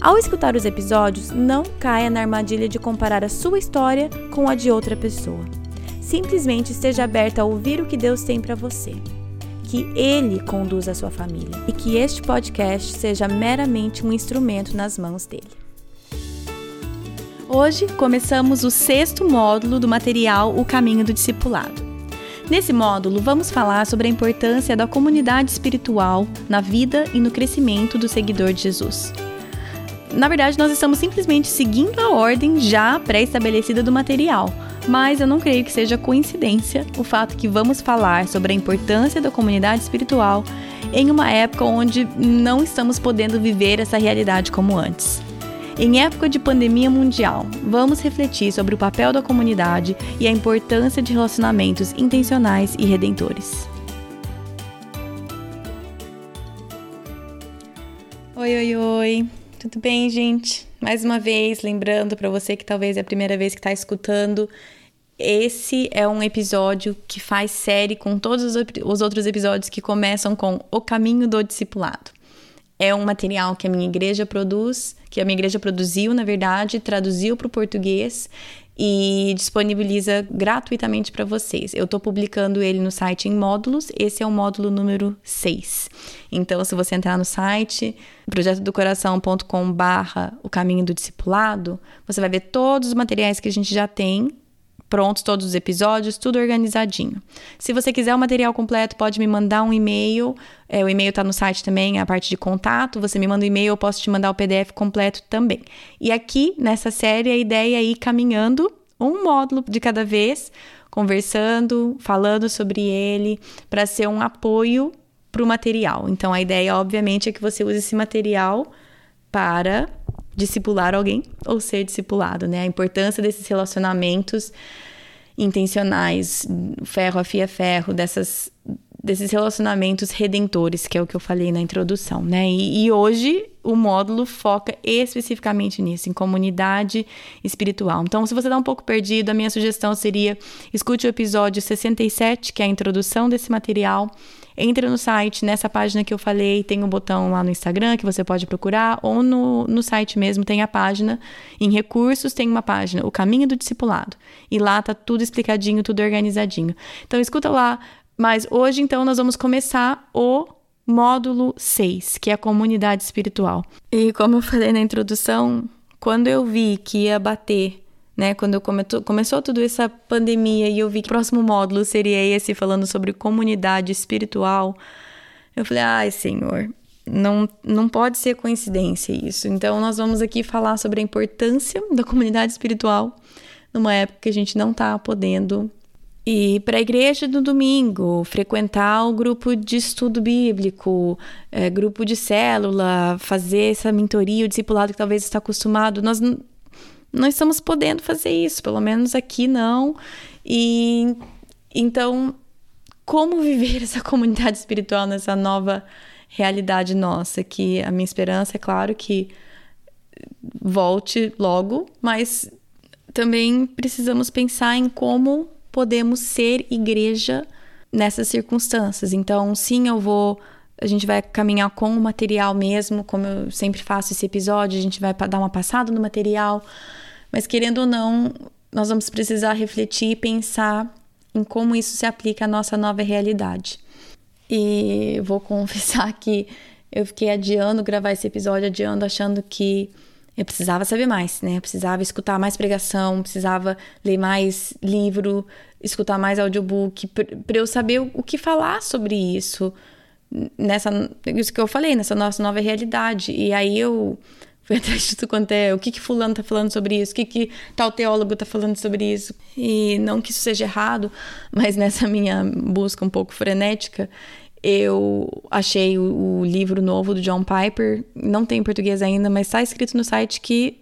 Ao escutar os episódios, não caia na armadilha de comparar a sua história com a de outra pessoa. Simplesmente esteja aberta a ouvir o que Deus tem para você. Que Ele conduza a sua família e que este podcast seja meramente um instrumento nas mãos dele. Hoje começamos o sexto módulo do material O Caminho do Discipulado. Nesse módulo, vamos falar sobre a importância da comunidade espiritual na vida e no crescimento do seguidor de Jesus. Na verdade, nós estamos simplesmente seguindo a ordem já pré-estabelecida do material, mas eu não creio que seja coincidência o fato que vamos falar sobre a importância da comunidade espiritual em uma época onde não estamos podendo viver essa realidade como antes. Em época de pandemia mundial, vamos refletir sobre o papel da comunidade e a importância de relacionamentos intencionais e redentores. Oi, oi, oi! Tudo bem, gente? Mais uma vez, lembrando para você que talvez é a primeira vez que está escutando, esse é um episódio que faz série com todos os outros episódios que começam com O Caminho do Discipulado. É um material que a minha igreja produz, que a minha igreja produziu, na verdade, traduziu para o português e disponibiliza gratuitamente para vocês. Eu estou publicando ele no site em módulos, esse é o módulo número 6. Então, se você entrar no site projetodocoração.com barra o caminho do discipulado, você vai ver todos os materiais que a gente já tem prontos todos os episódios, tudo organizadinho. Se você quiser o material completo, pode me mandar um e-mail. É, o e-mail está no site também, a parte de contato. Você me manda um e-mail, eu posso te mandar o PDF completo também. E aqui, nessa série, a ideia é ir caminhando um módulo de cada vez, conversando, falando sobre ele, para ser um apoio para o material. Então, a ideia, obviamente, é que você use esse material para discipular alguém ou ser discipulado, né? A importância desses relacionamentos intencionais, ferro afia ferro, dessas, desses relacionamentos redentores, que é o que eu falei na introdução, né? E, e hoje o módulo foca especificamente nisso, em comunidade espiritual. Então, se você está um pouco perdido, a minha sugestão seria escute o episódio 67, que é a introdução desse material Entra no site, nessa página que eu falei, tem um botão lá no Instagram que você pode procurar, ou no, no site mesmo tem a página. Em recursos tem uma página, O Caminho do Discipulado. E lá tá tudo explicadinho, tudo organizadinho. Então escuta lá. Mas hoje, então, nós vamos começar o módulo 6, que é a comunidade espiritual. E como eu falei na introdução, quando eu vi que ia bater né? Quando começou, toda essa pandemia e eu vi que o próximo módulo seria esse falando sobre comunidade espiritual, eu falei: "Ai, Senhor, não, não pode ser coincidência isso. Então, nós vamos aqui falar sobre a importância da comunidade espiritual numa época que a gente não está podendo ir para a igreja no domingo, frequentar o grupo de estudo bíblico, é, grupo de célula, fazer essa mentoria, o discipulado que talvez está acostumado. Nós não estamos podendo fazer isso, pelo menos aqui não. E então, como viver essa comunidade espiritual nessa nova realidade nossa? Que a minha esperança é claro que volte logo, mas também precisamos pensar em como podemos ser igreja nessas circunstâncias. Então, sim, eu vou a gente vai caminhar com o material mesmo, como eu sempre faço esse episódio, a gente vai dar uma passada no material, mas querendo ou não, nós vamos precisar refletir e pensar em como isso se aplica à nossa nova realidade. E vou confessar que eu fiquei adiando gravar esse episódio, adiando, achando que eu precisava saber mais, né? Eu precisava escutar mais pregação, precisava ler mais livro, escutar mais audiobook, para eu saber o que falar sobre isso, nessa isso que eu falei, nessa nossa nova realidade. E aí eu fui atrás de tudo quanto é, o que que fulano tá falando sobre isso, o que que tal teólogo tá falando sobre isso. E não que isso seja errado, mas nessa minha busca um pouco frenética, eu achei o, o livro novo do John Piper, não tem em português ainda, mas está escrito no site que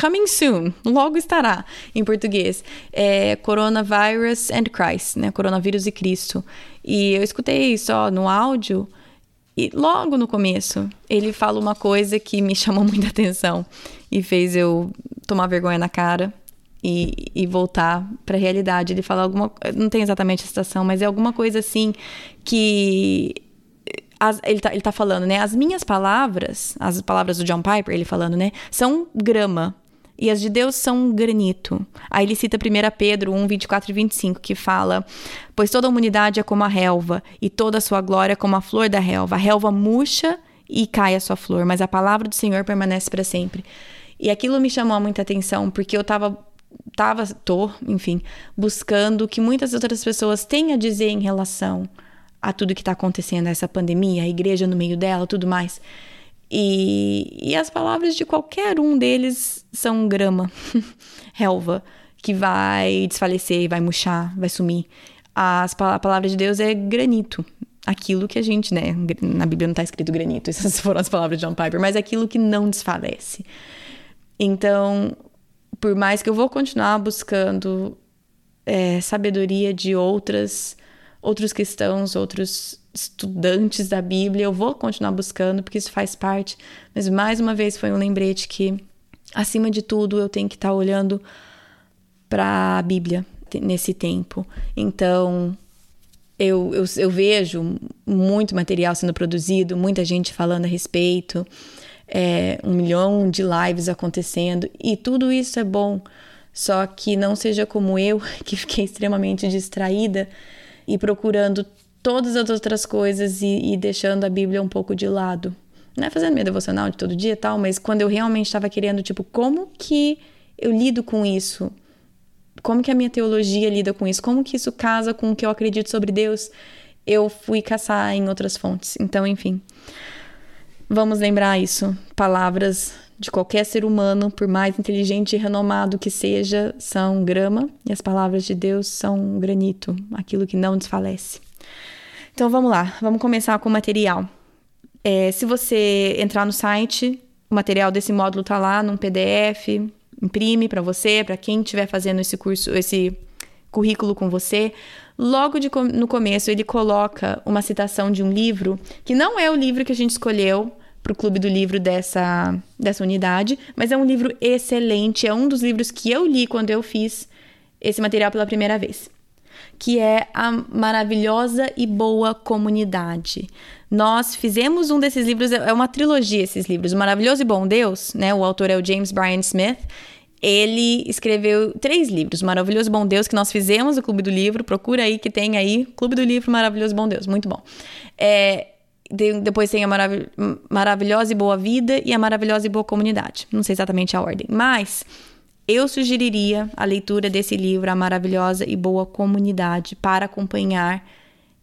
coming soon, logo estará em português. É Coronavirus and Christ, né? Coronavírus e Cristo. E eu escutei isso ó, no áudio e logo no começo ele fala uma coisa que me chamou muita atenção e fez eu tomar vergonha na cara e, e voltar para a realidade. Ele fala alguma, não tem exatamente a citação, mas é alguma coisa assim que as, ele, tá, ele tá falando, né? As minhas palavras, as palavras do John Piper, ele falando, né? São grama. E as de Deus são granito. Aí ele cita 1 Pedro 1, 24 e 25, que fala: Pois toda a humanidade é como a relva, e toda a sua glória é como a flor da relva. A relva murcha e cai a sua flor, mas a palavra do Senhor permanece para sempre. E aquilo me chamou muita atenção, porque eu tava tava, tô, enfim, buscando o que muitas outras pessoas têm a dizer em relação a tudo que está acontecendo, essa pandemia, a igreja no meio dela, tudo mais. E, e as palavras de qualquer um deles são grama, relva, que vai desfalecer, vai murchar, vai sumir. As, a palavra de Deus é granito, aquilo que a gente, né, na Bíblia não está escrito granito, essas foram as palavras de John Piper, mas aquilo que não desfalece. Então, por mais que eu vou continuar buscando é, sabedoria de outras, outros cristãos, outros estudantes da Bíblia, eu vou continuar buscando porque isso faz parte. Mas mais uma vez foi um lembrete que, acima de tudo, eu tenho que estar tá olhando para a Bíblia nesse tempo. Então, eu, eu, eu, vejo muito material sendo produzido, muita gente falando a respeito é, um milhão de lives acontecendo e tudo isso é bom. Só que não seja como eu, que fiquei extremamente distraída e procurando todas as outras coisas e, e deixando a Bíblia um pouco de lado. Não é fazendo minha devocional de todo dia e tal, mas quando eu realmente estava querendo, tipo, como que eu lido com isso? Como que a minha teologia lida com isso? Como que isso casa com o que eu acredito sobre Deus? Eu fui caçar em outras fontes. Então, enfim. Vamos lembrar isso. Palavras de qualquer ser humano, por mais inteligente e renomado que seja, são grama e as palavras de Deus são granito, aquilo que não desfalece. Então vamos lá, vamos começar com o material. É, se você entrar no site, o material desse módulo está lá num PDF, imprime para você, para quem estiver fazendo esse curso, esse currículo com você. Logo de, no começo, ele coloca uma citação de um livro, que não é o livro que a gente escolheu para o clube do livro dessa, dessa unidade, mas é um livro excelente. É um dos livros que eu li quando eu fiz esse material pela primeira vez, que é A Maravilhosa e Boa Comunidade. Nós fizemos um desses livros, é uma trilogia esses livros, O Maravilhoso e Bom Deus, né? O autor é o James Bryan Smith ele escreveu três livros, Maravilhoso Bom Deus, que nós fizemos o Clube do Livro. Procura aí que tem aí, Clube do Livro Maravilhoso Bom Deus, muito bom. É, de, depois tem a Marav Maravilhosa e Boa Vida e a Maravilhosa e Boa Comunidade. Não sei exatamente a ordem, mas eu sugeriria a leitura desse livro, A Maravilhosa e Boa Comunidade, para acompanhar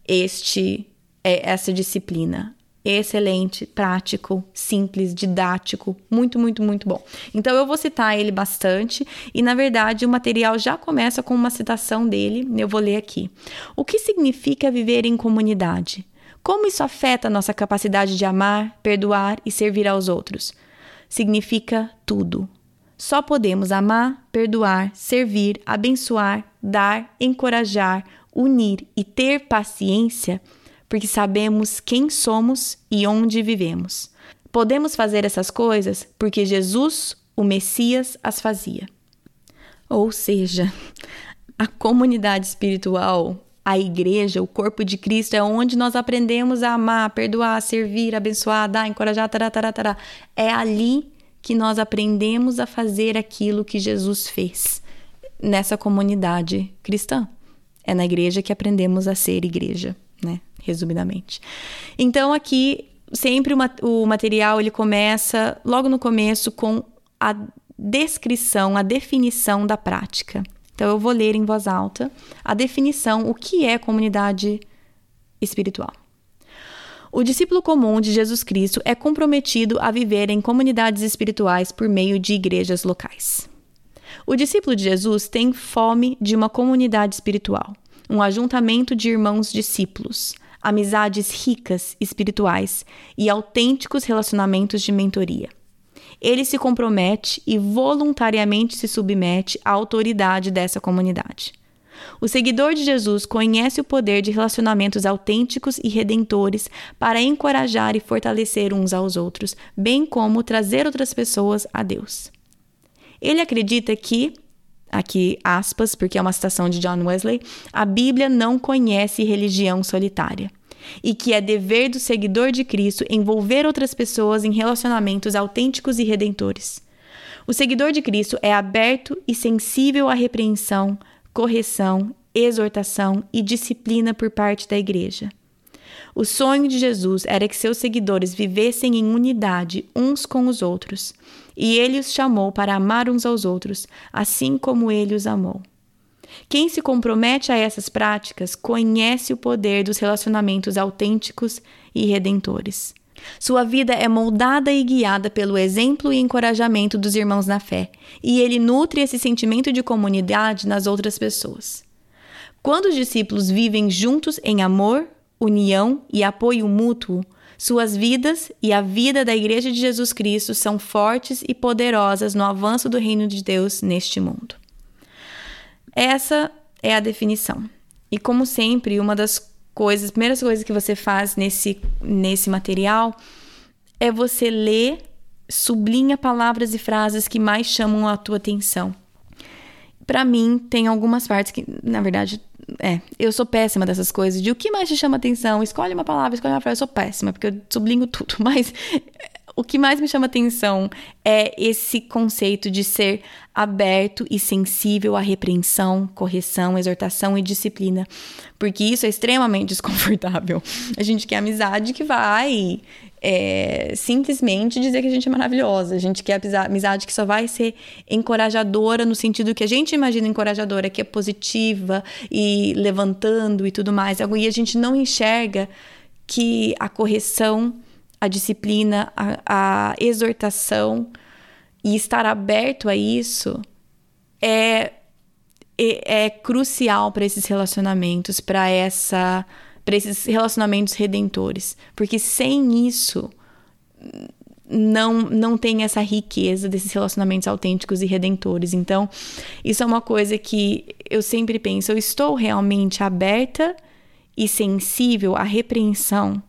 este é, essa disciplina excelente, prático, simples, didático, muito, muito, muito bom. Então eu vou citar ele bastante e na verdade o material já começa com uma citação dele, eu vou ler aqui. O que significa viver em comunidade? Como isso afeta a nossa capacidade de amar, perdoar e servir aos outros? Significa tudo. Só podemos amar, perdoar, servir, abençoar, dar, encorajar, unir e ter paciência porque sabemos quem somos e onde vivemos. Podemos fazer essas coisas porque Jesus, o Messias, as fazia. Ou seja, a comunidade espiritual, a igreja, o corpo de Cristo é onde nós aprendemos a amar, perdoar, servir, abençoar, dar, encorajar, tará. É ali que nós aprendemos a fazer aquilo que Jesus fez nessa comunidade cristã. É na igreja que aprendemos a ser igreja, né? resumidamente. Então aqui sempre o material ele começa logo no começo com a descrição, a definição da prática. Então eu vou ler em voz alta a definição o que é comunidade espiritual. O discípulo comum de Jesus Cristo é comprometido a viver em comunidades espirituais por meio de igrejas locais. O discípulo de Jesus tem fome de uma comunidade espiritual, um ajuntamento de irmãos discípulos, amizades ricas espirituais e autênticos relacionamentos de mentoria. ele se compromete e voluntariamente se submete à autoridade dessa comunidade. O seguidor de Jesus conhece o poder de relacionamentos autênticos e redentores para encorajar e fortalecer uns aos outros, bem como trazer outras pessoas a Deus. Ele acredita que, aqui aspas, porque é uma citação de John Wesley, a Bíblia não conhece religião solitária e que é dever do seguidor de Cristo envolver outras pessoas em relacionamentos autênticos e redentores. O seguidor de Cristo é aberto e sensível à repreensão, correção, exortação e disciplina por parte da igreja. O sonho de Jesus era que seus seguidores vivessem em unidade uns com os outros, e ele os chamou para amar uns aos outros, assim como ele os amou. Quem se compromete a essas práticas conhece o poder dos relacionamentos autênticos e redentores. Sua vida é moldada e guiada pelo exemplo e encorajamento dos irmãos na fé, e ele nutre esse sentimento de comunidade nas outras pessoas. Quando os discípulos vivem juntos em amor, união e apoio mútuo, suas vidas e a vida da Igreja de Jesus Cristo são fortes e poderosas no avanço do reino de Deus neste mundo. Essa é a definição. E como sempre, uma das coisas, primeiras coisas que você faz nesse, nesse material é você ler, sublinha palavras e frases que mais chamam a tua atenção. Para mim, tem algumas partes que, na verdade, é, eu sou péssima dessas coisas. De o que mais te chama atenção? Escolhe uma palavra, escolhe uma frase. Eu sou péssima, porque eu sublinho tudo. Mas o que mais me chama atenção é esse conceito de ser aberto e sensível à repreensão, correção, exortação e disciplina, porque isso é extremamente desconfortável. A gente quer amizade que vai é, simplesmente dizer que a gente é maravilhosa, a gente quer amizade que só vai ser encorajadora no sentido que a gente imagina encorajadora, que é positiva e levantando e tudo mais, e a gente não enxerga que a correção a disciplina, a, a exortação e estar aberto a isso é, é, é crucial para esses relacionamentos, para essa para esses relacionamentos redentores, porque sem isso não não tem essa riqueza desses relacionamentos autênticos e redentores. Então, isso é uma coisa que eu sempre penso, eu estou realmente aberta e sensível à repreensão,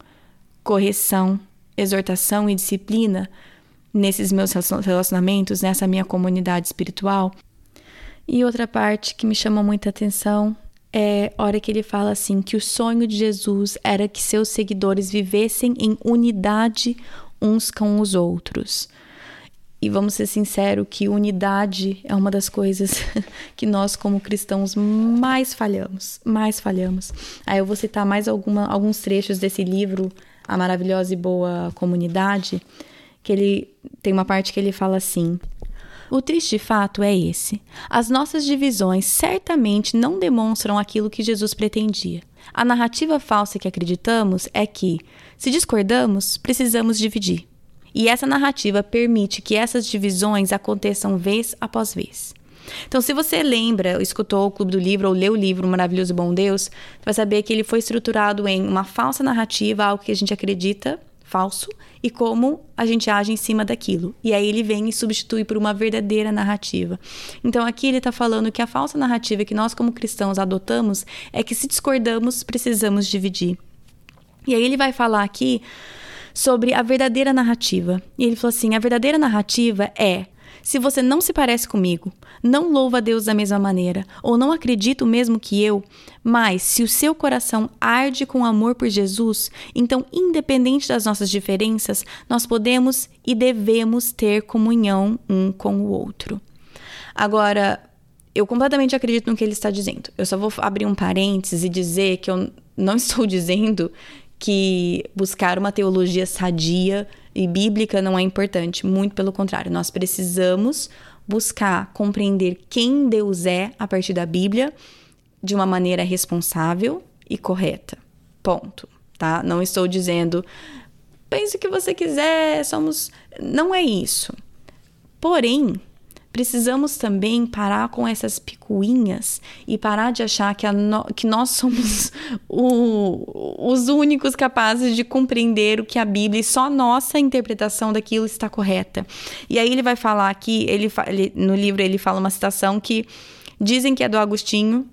correção, exortação e disciplina nesses meus relacionamentos, nessa minha comunidade espiritual. E outra parte que me chama muita atenção é a hora que ele fala assim que o sonho de Jesus era que seus seguidores vivessem em unidade uns com os outros. E vamos ser sinceros que unidade é uma das coisas que nós como cristãos mais falhamos, mais falhamos. Aí eu vou citar mais alguma, alguns trechos desse livro a maravilhosa e boa comunidade, que ele tem uma parte que ele fala assim: o triste fato é esse. As nossas divisões certamente não demonstram aquilo que Jesus pretendia. A narrativa falsa que acreditamos é que, se discordamos, precisamos dividir. E essa narrativa permite que essas divisões aconteçam vez após vez. Então, se você lembra, escutou o Clube do Livro ou leu o livro Maravilhoso e Bom Deus, vai saber que ele foi estruturado em uma falsa narrativa, algo que a gente acredita falso, e como a gente age em cima daquilo. E aí ele vem e substitui por uma verdadeira narrativa. Então aqui ele está falando que a falsa narrativa que nós, como cristãos, adotamos é que se discordamos, precisamos dividir. E aí ele vai falar aqui sobre a verdadeira narrativa. E ele falou assim: a verdadeira narrativa é se você não se parece comigo, não louva a Deus da mesma maneira, ou não acredita o mesmo que eu, mas se o seu coração arde com amor por Jesus, então, independente das nossas diferenças, nós podemos e devemos ter comunhão um com o outro. Agora, eu completamente acredito no que ele está dizendo. Eu só vou abrir um parênteses e dizer que eu não estou dizendo que buscar uma teologia sadia e bíblica não é importante, muito pelo contrário, nós precisamos buscar compreender quem Deus é a partir da Bíblia de uma maneira responsável e correta. Ponto, tá? Não estou dizendo pense o que você quiser, somos não é isso. Porém, precisamos também parar com essas picuinhas e parar de achar que, no, que nós somos o, os únicos capazes de compreender o que a Bíblia e só nossa interpretação daquilo está correta. E aí ele vai falar aqui, ele, ele no livro ele fala uma citação que dizem que é do Agostinho,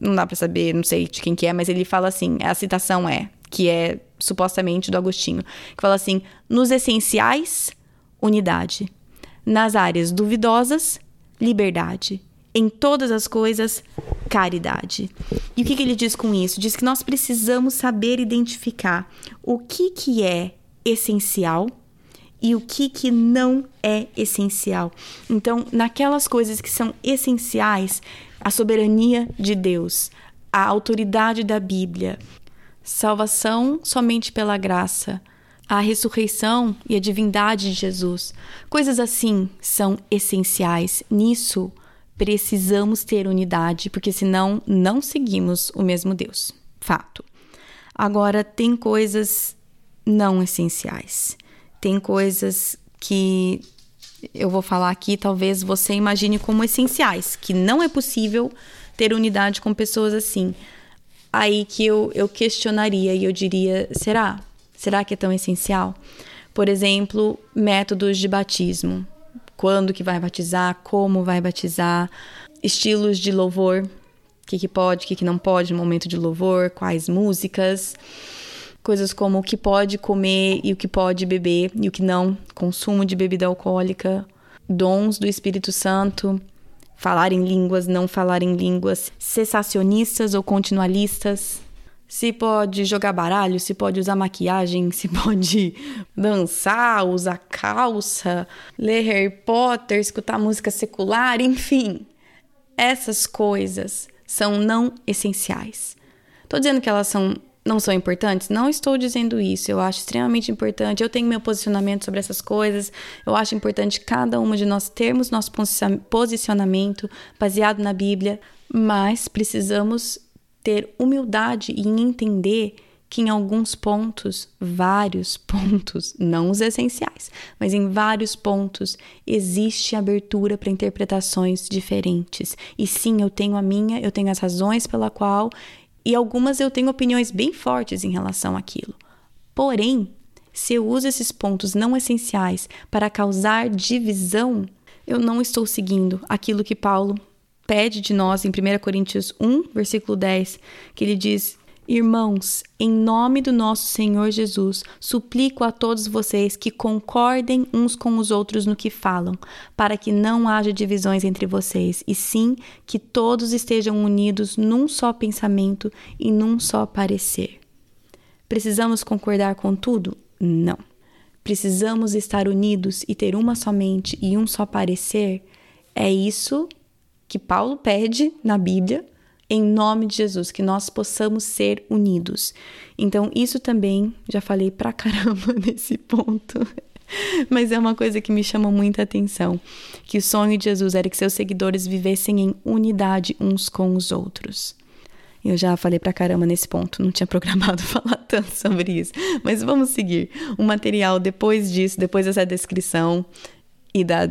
não dá para saber, não sei de quem que é, mas ele fala assim, a citação é, que é supostamente do Agostinho, que fala assim: nos essenciais, unidade nas áreas duvidosas, liberdade. Em todas as coisas, caridade. E o que, que ele diz com isso? Diz que nós precisamos saber identificar o que, que é essencial e o que, que não é essencial. Então, naquelas coisas que são essenciais, a soberania de Deus, a autoridade da Bíblia, salvação somente pela graça, a ressurreição e a divindade de Jesus. Coisas assim são essenciais. Nisso precisamos ter unidade, porque senão não seguimos o mesmo Deus. Fato. Agora, tem coisas não essenciais. Tem coisas que eu vou falar aqui, talvez você imagine como essenciais, que não é possível ter unidade com pessoas assim. Aí que eu, eu questionaria e eu diria: será? Será que é tão essencial? Por exemplo, métodos de batismo. Quando que vai batizar, como vai batizar, estilos de louvor, o que, que pode, o que, que não pode no momento de louvor, quais músicas, coisas como o que pode comer e o que pode beber e o que não, consumo de bebida alcoólica, dons do Espírito Santo, falar em línguas, não falar em línguas, cessacionistas ou continualistas, se pode jogar baralho, se pode usar maquiagem, se pode dançar, usar calça, ler Harry Potter, escutar música secular, enfim. Essas coisas são não essenciais. Estou dizendo que elas são, não são importantes? Não estou dizendo isso. Eu acho extremamente importante. Eu tenho meu posicionamento sobre essas coisas. Eu acho importante cada uma de nós termos nosso posicionamento baseado na Bíblia, mas precisamos ter humildade em entender que em alguns pontos, vários pontos, não os essenciais, mas em vários pontos existe abertura para interpretações diferentes. E sim, eu tenho a minha, eu tenho as razões pela qual e algumas eu tenho opiniões bem fortes em relação àquilo. Porém, se eu uso esses pontos não essenciais para causar divisão, eu não estou seguindo aquilo que Paulo pede de nós em 1 Coríntios 1, versículo 10, que ele diz: Irmãos, em nome do nosso Senhor Jesus, suplico a todos vocês que concordem uns com os outros no que falam, para que não haja divisões entre vocês, e sim que todos estejam unidos num só pensamento e num só parecer. Precisamos concordar com tudo? Não. Precisamos estar unidos e ter uma só mente e um só parecer? É isso que Paulo pede na Bíblia, em nome de Jesus, que nós possamos ser unidos. Então, isso também já falei pra caramba nesse ponto. Mas é uma coisa que me chama muita atenção, que o sonho de Jesus era que seus seguidores vivessem em unidade uns com os outros. Eu já falei pra caramba nesse ponto, não tinha programado falar tanto sobre isso. Mas vamos seguir. O material depois disso, depois dessa descrição e da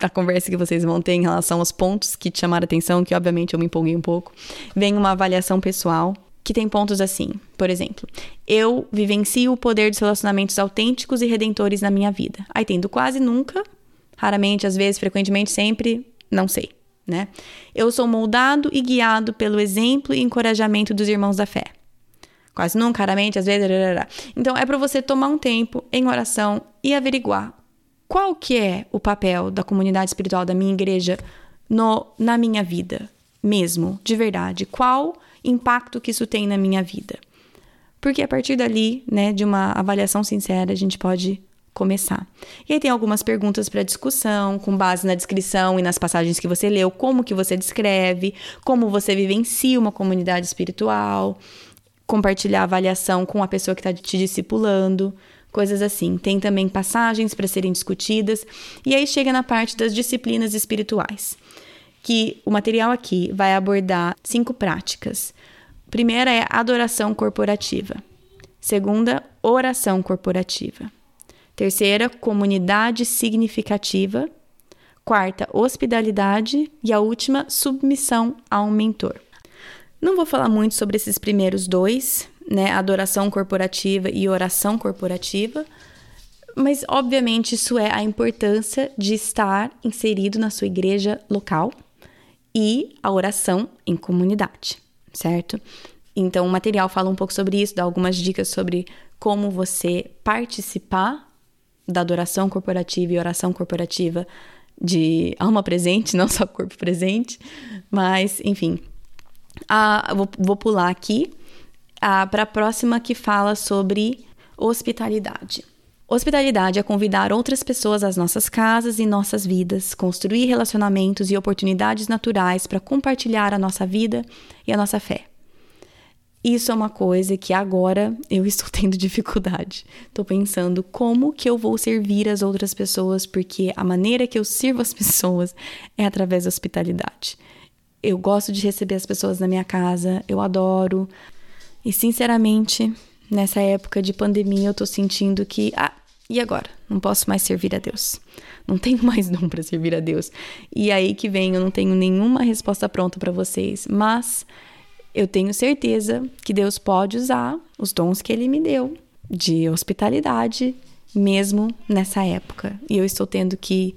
a conversa que vocês vão ter em relação aos pontos que te chamaram atenção, que obviamente eu me empolguei um pouco, vem uma avaliação pessoal que tem pontos assim. Por exemplo, eu vivencio o poder dos relacionamentos autênticos e redentores na minha vida. Aí tendo quase nunca, raramente, às vezes, frequentemente, sempre, não sei, né? Eu sou moldado e guiado pelo exemplo e encorajamento dos irmãos da fé. Quase nunca, raramente, às vezes. Então é para você tomar um tempo em oração e averiguar qual que é o papel da comunidade espiritual da minha igreja no, na minha vida mesmo, de verdade? Qual impacto que isso tem na minha vida? Porque a partir dali, né, de uma avaliação sincera, a gente pode começar. E aí tem algumas perguntas para discussão, com base na descrição e nas passagens que você leu, como que você descreve, como você vivencia uma comunidade espiritual, compartilhar a avaliação com a pessoa que está te discipulando coisas assim. Tem também passagens para serem discutidas, e aí chega na parte das disciplinas espirituais, que o material aqui vai abordar cinco práticas. Primeira é adoração corporativa. Segunda, oração corporativa. Terceira, comunidade significativa. quarta, hospitalidade e a última, submissão a um mentor. Não vou falar muito sobre esses primeiros dois, né, adoração corporativa e oração corporativa, mas obviamente isso é a importância de estar inserido na sua igreja local e a oração em comunidade, certo? Então, o material fala um pouco sobre isso, dá algumas dicas sobre como você participar da adoração corporativa e oração corporativa de alma presente, não só corpo presente, mas enfim. Ah, vou, vou pular aqui ah, para a próxima que fala sobre hospitalidade. Hospitalidade é convidar outras pessoas às nossas casas e nossas vidas, construir relacionamentos e oportunidades naturais para compartilhar a nossa vida e a nossa fé. Isso é uma coisa que agora eu estou tendo dificuldade. Estou pensando como que eu vou servir as outras pessoas, porque a maneira que eu sirvo as pessoas é através da hospitalidade. Eu gosto de receber as pessoas na minha casa, eu adoro. E sinceramente, nessa época de pandemia, eu tô sentindo que, ah, e agora? Não posso mais servir a Deus. Não tenho mais dom para servir a Deus. E aí que vem, eu não tenho nenhuma resposta pronta para vocês, mas eu tenho certeza que Deus pode usar os dons que Ele me deu de hospitalidade, mesmo nessa época. E eu estou tendo que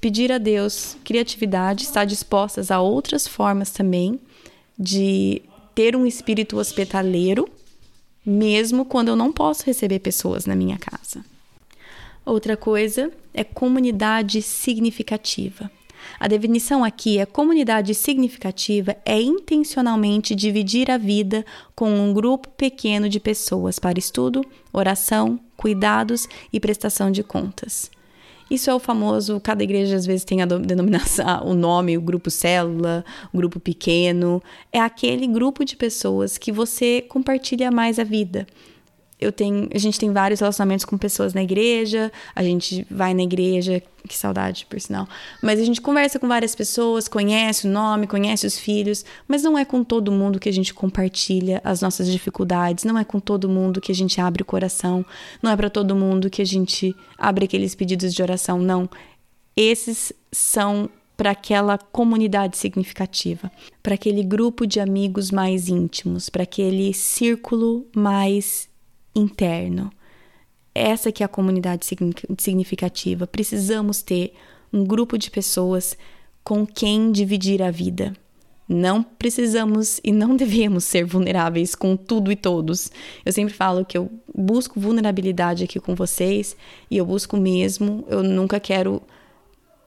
pedir a Deus criatividade, estar dispostas a outras formas também de ter um espírito hospitaleiro, mesmo quando eu não posso receber pessoas na minha casa. Outra coisa é comunidade significativa. A definição aqui é comunidade significativa é intencionalmente dividir a vida com um grupo pequeno de pessoas para estudo, oração, cuidados e prestação de contas. Isso é o famoso, cada igreja às vezes tem a denominação, o nome, o grupo célula, o grupo pequeno. É aquele grupo de pessoas que você compartilha mais a vida eu tenho, a gente tem vários relacionamentos com pessoas na igreja, a gente vai na igreja, que saudade, por sinal. Mas a gente conversa com várias pessoas, conhece o nome, conhece os filhos, mas não é com todo mundo que a gente compartilha as nossas dificuldades, não é com todo mundo que a gente abre o coração, não é para todo mundo que a gente abre aqueles pedidos de oração, não. Esses são para aquela comunidade significativa, para aquele grupo de amigos mais íntimos, para aquele círculo mais interno. Essa que é a comunidade significativa. Precisamos ter um grupo de pessoas com quem dividir a vida. Não precisamos e não devemos ser vulneráveis com tudo e todos. Eu sempre falo que eu busco vulnerabilidade aqui com vocês e eu busco mesmo. Eu nunca quero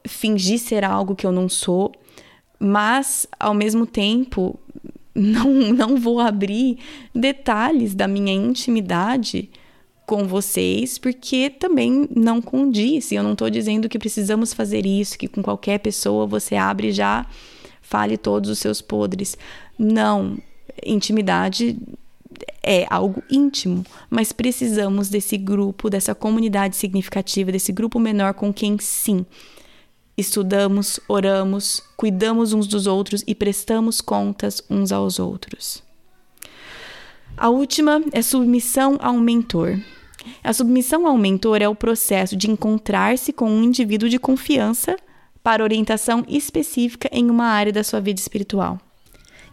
fingir ser algo que eu não sou, mas ao mesmo tempo não, não vou abrir detalhes da minha intimidade com vocês, porque também não condiz. Eu não estou dizendo que precisamos fazer isso, que com qualquer pessoa você abre e já fale todos os seus podres. Não. Intimidade é algo íntimo, mas precisamos desse grupo, dessa comunidade significativa, desse grupo menor com quem sim estudamos, oramos, cuidamos uns dos outros e prestamos contas uns aos outros. A última é submissão a um mentor. A submissão a um mentor é o processo de encontrar-se com um indivíduo de confiança para orientação específica em uma área da sua vida espiritual.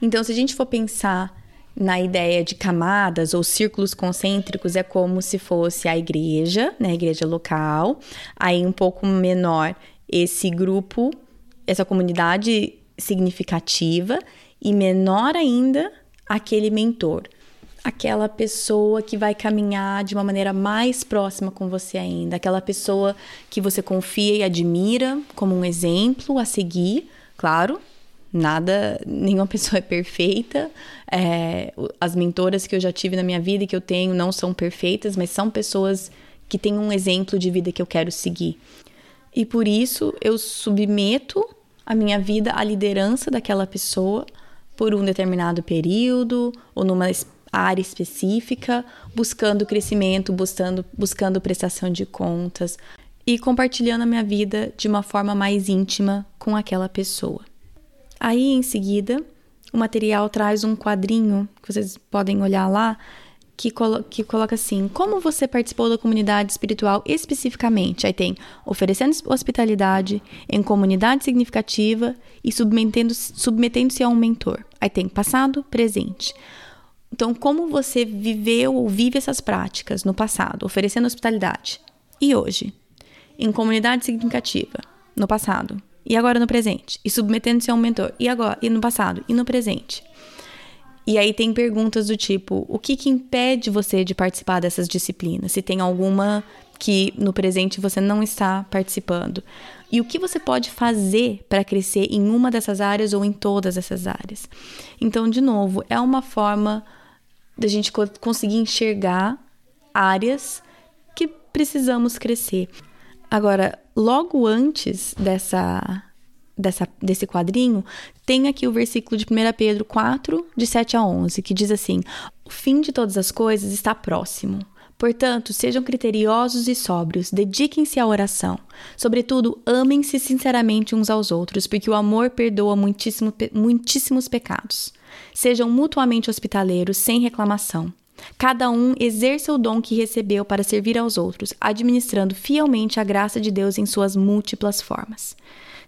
Então, se a gente for pensar na ideia de camadas ou círculos concêntricos, é como se fosse a igreja, né, a igreja local, aí um pouco menor esse grupo, essa comunidade significativa e menor ainda aquele mentor, aquela pessoa que vai caminhar de uma maneira mais próxima com você ainda, aquela pessoa que você confia e admira como um exemplo a seguir, claro. Nada, nenhuma pessoa é perfeita. É, as mentoras que eu já tive na minha vida e que eu tenho não são perfeitas, mas são pessoas que têm um exemplo de vida que eu quero seguir e por isso eu submeto a minha vida à liderança daquela pessoa por um determinado período ou numa área específica, buscando crescimento, buscando, buscando prestação de contas e compartilhando a minha vida de uma forma mais íntima com aquela pessoa. Aí em seguida, o material traz um quadrinho que vocês podem olhar lá que, colo que coloca assim: como você participou da comunidade espiritual especificamente? Aí tem oferecendo hospitalidade em comunidade significativa e submetendo-se submetendo a um mentor. Aí tem passado, presente. Então, como você viveu ou vive essas práticas no passado, oferecendo hospitalidade? E hoje? Em comunidade significativa, no passado. E agora no presente? E submetendo-se a um mentor? E agora? E no passado? E no presente? E aí tem perguntas do tipo: o que, que impede você de participar dessas disciplinas? Se tem alguma que no presente você não está participando. E o que você pode fazer para crescer em uma dessas áreas ou em todas essas áreas? Então, de novo, é uma forma da gente conseguir enxergar áreas que precisamos crescer. Agora, logo antes dessa, dessa, desse quadrinho, tem aqui o versículo de 1 Pedro 4, de 7 a 11, que diz assim: O fim de todas as coisas está próximo. Portanto, sejam criteriosos e sóbrios, dediquem-se à oração. Sobretudo, amem-se sinceramente uns aos outros, porque o amor perdoa muitíssimo, muitíssimos pecados. Sejam mutuamente hospitaleiros, sem reclamação. Cada um exerça o dom que recebeu para servir aos outros, administrando fielmente a graça de Deus em suas múltiplas formas.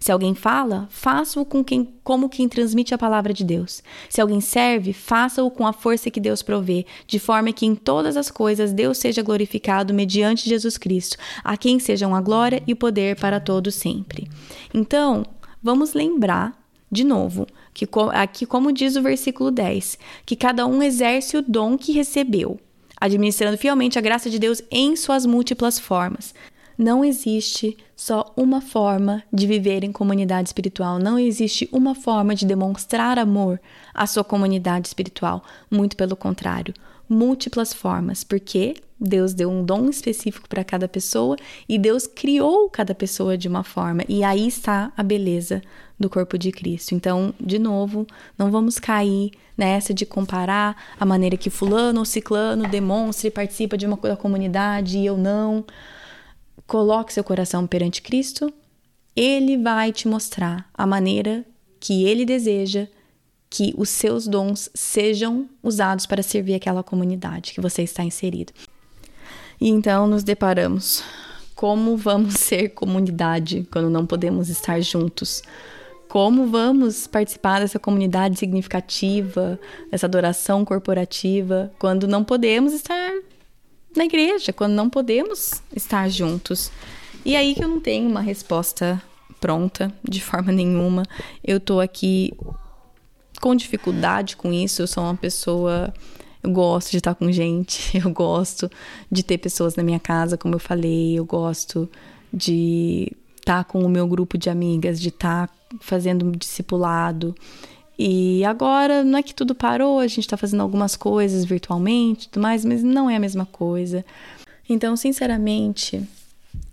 Se alguém fala, faça-o com quem, como quem transmite a palavra de Deus. Se alguém serve, faça-o com a força que Deus provê, de forma que em todas as coisas Deus seja glorificado mediante Jesus Cristo, a quem sejam a glória e o poder para todos sempre. Então, vamos lembrar, de novo, que aqui como diz o versículo 10, que cada um exerce o dom que recebeu, administrando fielmente a graça de Deus em suas múltiplas formas. Não existe só uma forma de viver em comunidade espiritual, não existe uma forma de demonstrar amor à sua comunidade espiritual. Muito pelo contrário, múltiplas formas, porque Deus deu um dom específico para cada pessoa e Deus criou cada pessoa de uma forma, e aí está a beleza do corpo de Cristo. Então, de novo, não vamos cair nessa de comparar a maneira que fulano ou ciclano demonstra e participa de uma comunidade e eu não. Coloque seu coração perante Cristo, ele vai te mostrar a maneira que ele deseja que os seus dons sejam usados para servir aquela comunidade que você está inserido. E então nos deparamos como vamos ser comunidade quando não podemos estar juntos? Como vamos participar dessa comunidade significativa, dessa adoração corporativa, quando não podemos estar na igreja, quando não podemos estar juntos. E aí que eu não tenho uma resposta pronta de forma nenhuma. Eu tô aqui com dificuldade com isso, eu sou uma pessoa eu gosto de estar com gente, eu gosto de ter pessoas na minha casa, como eu falei, eu gosto de estar com o meu grupo de amigas, de estar fazendo um discipulado. E agora, não é que tudo parou, a gente está fazendo algumas coisas virtualmente tudo mais, mas não é a mesma coisa. Então, sinceramente,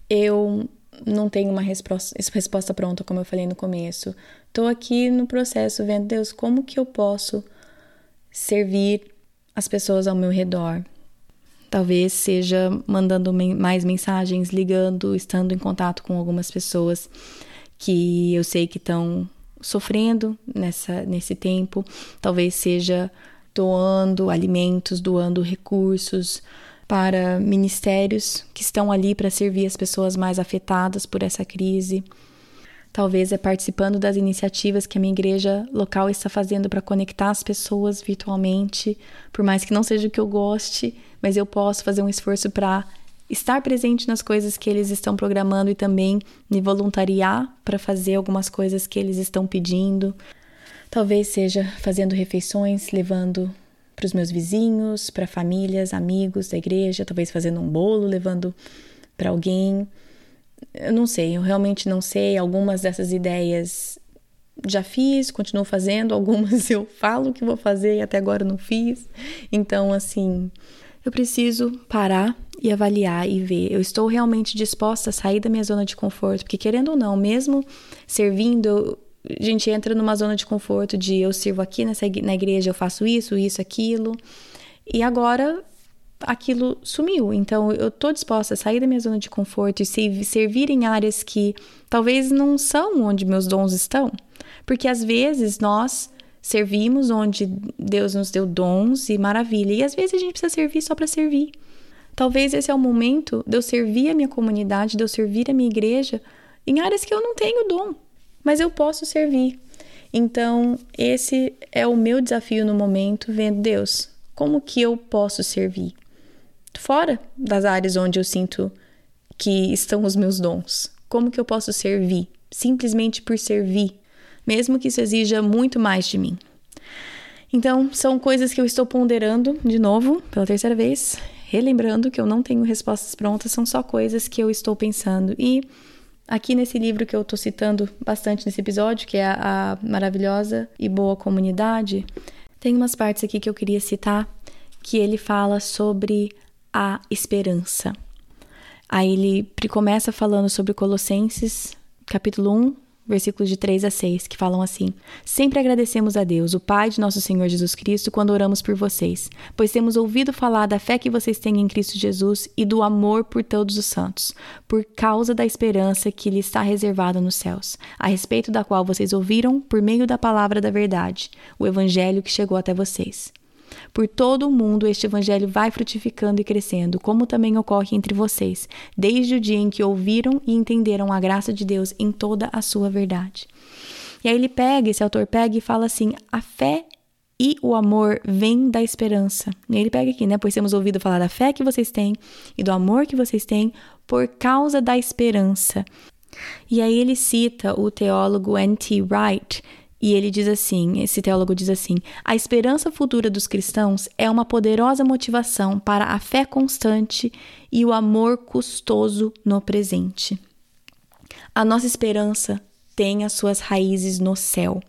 eu não tenho uma resposta, resposta pronta, como eu falei no começo. Estou aqui no processo vendo, Deus, como que eu posso servir as pessoas ao meu redor? Talvez seja mandando mais mensagens, ligando, estando em contato com algumas pessoas que eu sei que estão sofrendo nessa, nesse tempo, talvez seja doando alimentos, doando recursos para ministérios que estão ali para servir as pessoas mais afetadas por essa crise. Talvez é participando das iniciativas que a minha igreja local está fazendo para conectar as pessoas virtualmente, por mais que não seja o que eu goste, mas eu posso fazer um esforço para estar presente nas coisas que eles estão programando e também me voluntariar para fazer algumas coisas que eles estão pedindo. Talvez seja fazendo refeições, levando para os meus vizinhos, para famílias, amigos da igreja, talvez fazendo um bolo, levando para alguém. Eu não sei, eu realmente não sei. Algumas dessas ideias já fiz, continuo fazendo, algumas eu falo que vou fazer e até agora não fiz. Então, assim, eu preciso parar e avaliar e ver. Eu estou realmente disposta a sair da minha zona de conforto, porque querendo ou não, mesmo servindo, a gente entra numa zona de conforto de eu sirvo aqui nessa, na igreja, eu faço isso, isso, aquilo. E agora aquilo sumiu. Então eu estou disposta a sair da minha zona de conforto e servir em áreas que talvez não são onde meus dons estão. Porque às vezes nós servimos onde Deus nos deu dons e maravilha. E às vezes a gente precisa servir só para servir. Talvez esse é o momento de eu servir a minha comunidade, de eu servir a minha igreja em áreas que eu não tenho dom, mas eu posso servir. Então, esse é o meu desafio no momento, vendo Deus, como que eu posso servir? Fora das áreas onde eu sinto que estão os meus dons. Como que eu posso servir? Simplesmente por servir, mesmo que isso exija muito mais de mim. Então, são coisas que eu estou ponderando de novo, pela terceira vez, relembrando que eu não tenho respostas prontas, são só coisas que eu estou pensando. E aqui nesse livro que eu estou citando bastante nesse episódio, que é a, Maravilhosa e Boa Comunidade, tem umas partes aqui que eu queria citar que ele fala sobre a esperança. Aí ele começa falando sobre Colossenses, capítulo 1, versículos de 3 a 6, que falam assim: Sempre agradecemos a Deus, o Pai de nosso Senhor Jesus Cristo, quando oramos por vocês, pois temos ouvido falar da fé que vocês têm em Cristo Jesus e do amor por todos os santos, por causa da esperança que lhe está reservada nos céus, a respeito da qual vocês ouviram por meio da palavra da verdade, o evangelho que chegou até vocês. Por todo o mundo este evangelho vai frutificando e crescendo, como também ocorre entre vocês, desde o dia em que ouviram e entenderam a graça de Deus em toda a sua verdade. E aí ele pega, esse autor pega e fala assim: a fé e o amor vêm da esperança. E ele pega aqui, né? Pois temos ouvido falar da fé que vocês têm e do amor que vocês têm por causa da esperança. E aí ele cita o teólogo N.T. Wright, e ele diz assim: esse teólogo diz assim: a esperança futura dos cristãos é uma poderosa motivação para a fé constante e o amor custoso no presente. A nossa esperança tem as suas raízes no céu.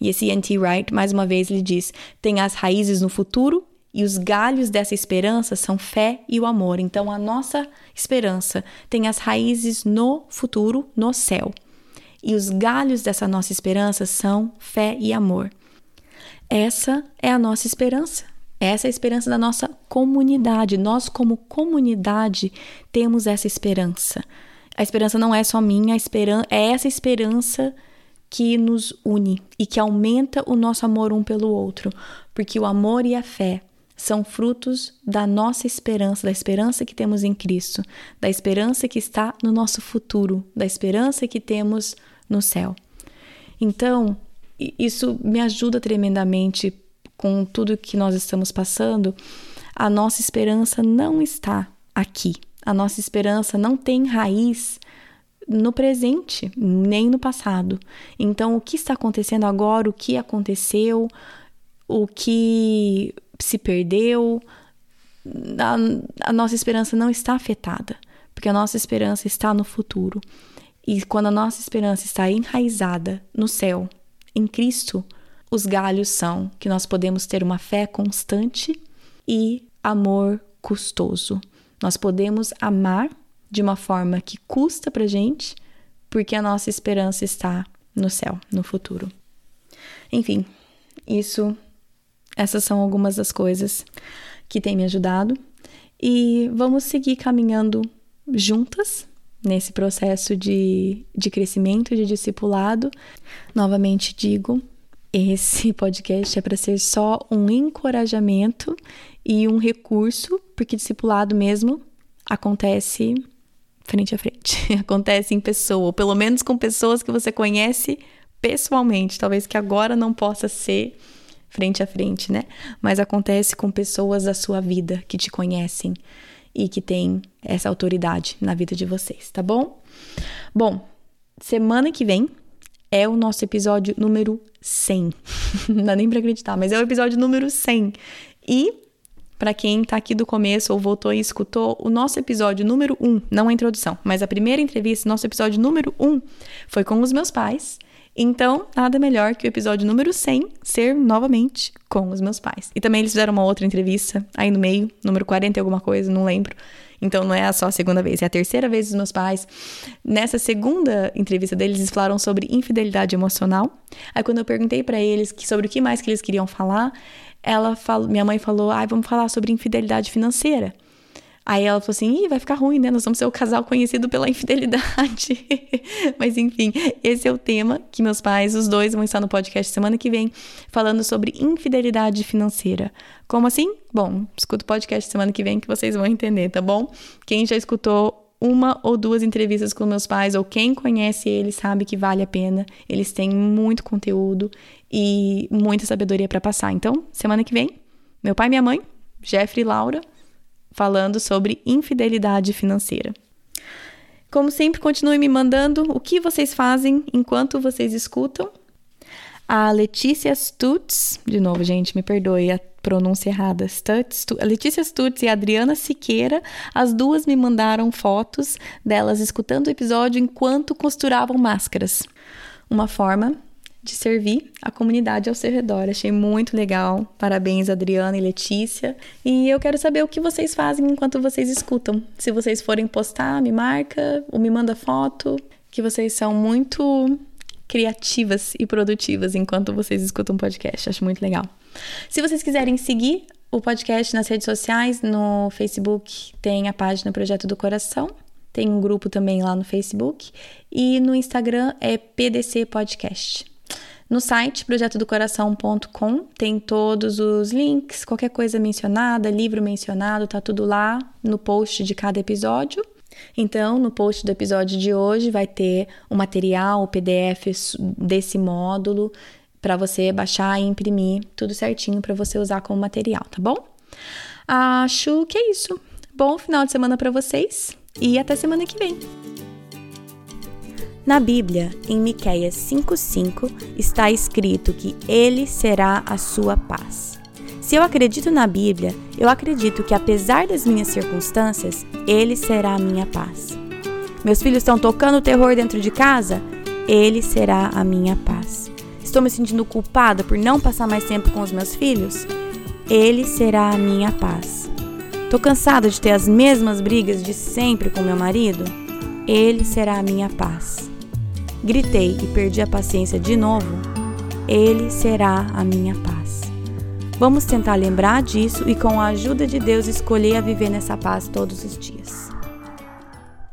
E esse N.T. Wright, mais uma vez, ele diz: tem as raízes no futuro e os galhos dessa esperança são fé e o amor. Então, a nossa esperança tem as raízes no futuro, no céu e os galhos dessa nossa esperança são fé e amor. Essa é a nossa esperança. Essa é a esperança da nossa comunidade. Nós, como comunidade, temos essa esperança. A esperança não é só minha, a esperança é essa esperança que nos une e que aumenta o nosso amor um pelo outro, porque o amor e a fé são frutos da nossa esperança, da esperança que temos em Cristo, da esperança que está no nosso futuro, da esperança que temos no céu. Então, isso me ajuda tremendamente com tudo que nós estamos passando. A nossa esperança não está aqui. A nossa esperança não tem raiz no presente, nem no passado. Então, o que está acontecendo agora, o que aconteceu, o que se perdeu, a, a nossa esperança não está afetada, porque a nossa esperança está no futuro. E quando a nossa esperança está enraizada no céu, em Cristo, os galhos são que nós podemos ter uma fé constante e amor custoso. Nós podemos amar de uma forma que custa pra gente, porque a nossa esperança está no céu, no futuro. Enfim, isso essas são algumas das coisas que têm me ajudado e vamos seguir caminhando juntas nesse processo de, de crescimento, de discipulado. Novamente digo, esse podcast é para ser só um encorajamento e um recurso, porque discipulado mesmo acontece frente a frente, acontece em pessoa, ou pelo menos com pessoas que você conhece pessoalmente, talvez que agora não possa ser frente a frente, né? Mas acontece com pessoas da sua vida que te conhecem e que têm essa autoridade na vida de vocês, tá bom? Bom, semana que vem é o nosso episódio número 100. Não dá nem pra acreditar, mas é o episódio número 100. E, para quem tá aqui do começo ou voltou e escutou, o nosso episódio número 1, não a introdução, mas a primeira entrevista, nosso episódio número 1, foi com os meus pais. Então, nada melhor que o episódio número 100 ser novamente com os meus pais. E também eles fizeram uma outra entrevista aí no meio, número 40 e alguma coisa, não lembro. Então não é só a segunda vez, é a terceira vez dos meus pais. Nessa segunda entrevista deles, eles falaram sobre infidelidade emocional. Aí quando eu perguntei para eles que, sobre o que mais que eles queriam falar, ela falou, minha mãe falou: "Ah, vamos falar sobre infidelidade financeira". Aí ela falou assim: Ih, vai ficar ruim, né? Nós vamos ser o casal conhecido pela infidelidade. Mas enfim, esse é o tema que meus pais, os dois, vão estar no podcast semana que vem, falando sobre infidelidade financeira. Como assim? Bom, escuta o podcast semana que vem que vocês vão entender, tá bom? Quem já escutou uma ou duas entrevistas com meus pais, ou quem conhece eles sabe que vale a pena. Eles têm muito conteúdo e muita sabedoria para passar. Então, semana que vem, meu pai e minha mãe, Jeffrey e Laura, falando sobre infidelidade financeira. Como sempre, continue me mandando o que vocês fazem enquanto vocês escutam. A Letícia Stutz, de novo, gente, me perdoe a pronúncia errada. Stutz, a Letícia Stutz e a Adriana Siqueira, as duas me mandaram fotos delas escutando o episódio enquanto costuravam máscaras. Uma forma de servir a comunidade ao seu redor. Achei muito legal. Parabéns, Adriana e Letícia. E eu quero saber o que vocês fazem enquanto vocês escutam. Se vocês forem postar, me marca ou me manda foto, que vocês são muito criativas e produtivas enquanto vocês escutam o podcast. Acho muito legal. Se vocês quiserem seguir o podcast nas redes sociais, no Facebook tem a página Projeto do Coração. Tem um grupo também lá no Facebook. E no Instagram é PDC Podcast. No site projetodocoração.com tem todos os links, qualquer coisa mencionada, livro mencionado, tá tudo lá no post de cada episódio. Então, no post do episódio de hoje vai ter o material, o PDF desse módulo para você baixar e imprimir tudo certinho para você usar como material, tá bom? Acho que é isso. Bom final de semana para vocês e até semana que vem. Na Bíblia, em Miqueias 5:5, está escrito que ele será a sua paz. Se eu acredito na Bíblia, eu acredito que apesar das minhas circunstâncias, ele será a minha paz. Meus filhos estão tocando terror dentro de casa? Ele será a minha paz. Estou me sentindo culpada por não passar mais tempo com os meus filhos? Ele será a minha paz. Tô cansada de ter as mesmas brigas de sempre com meu marido? Ele será a minha paz gritei e perdi a paciência de novo, Ele será a minha paz. Vamos tentar lembrar disso e, com a ajuda de Deus, escolher a viver nessa paz todos os dias.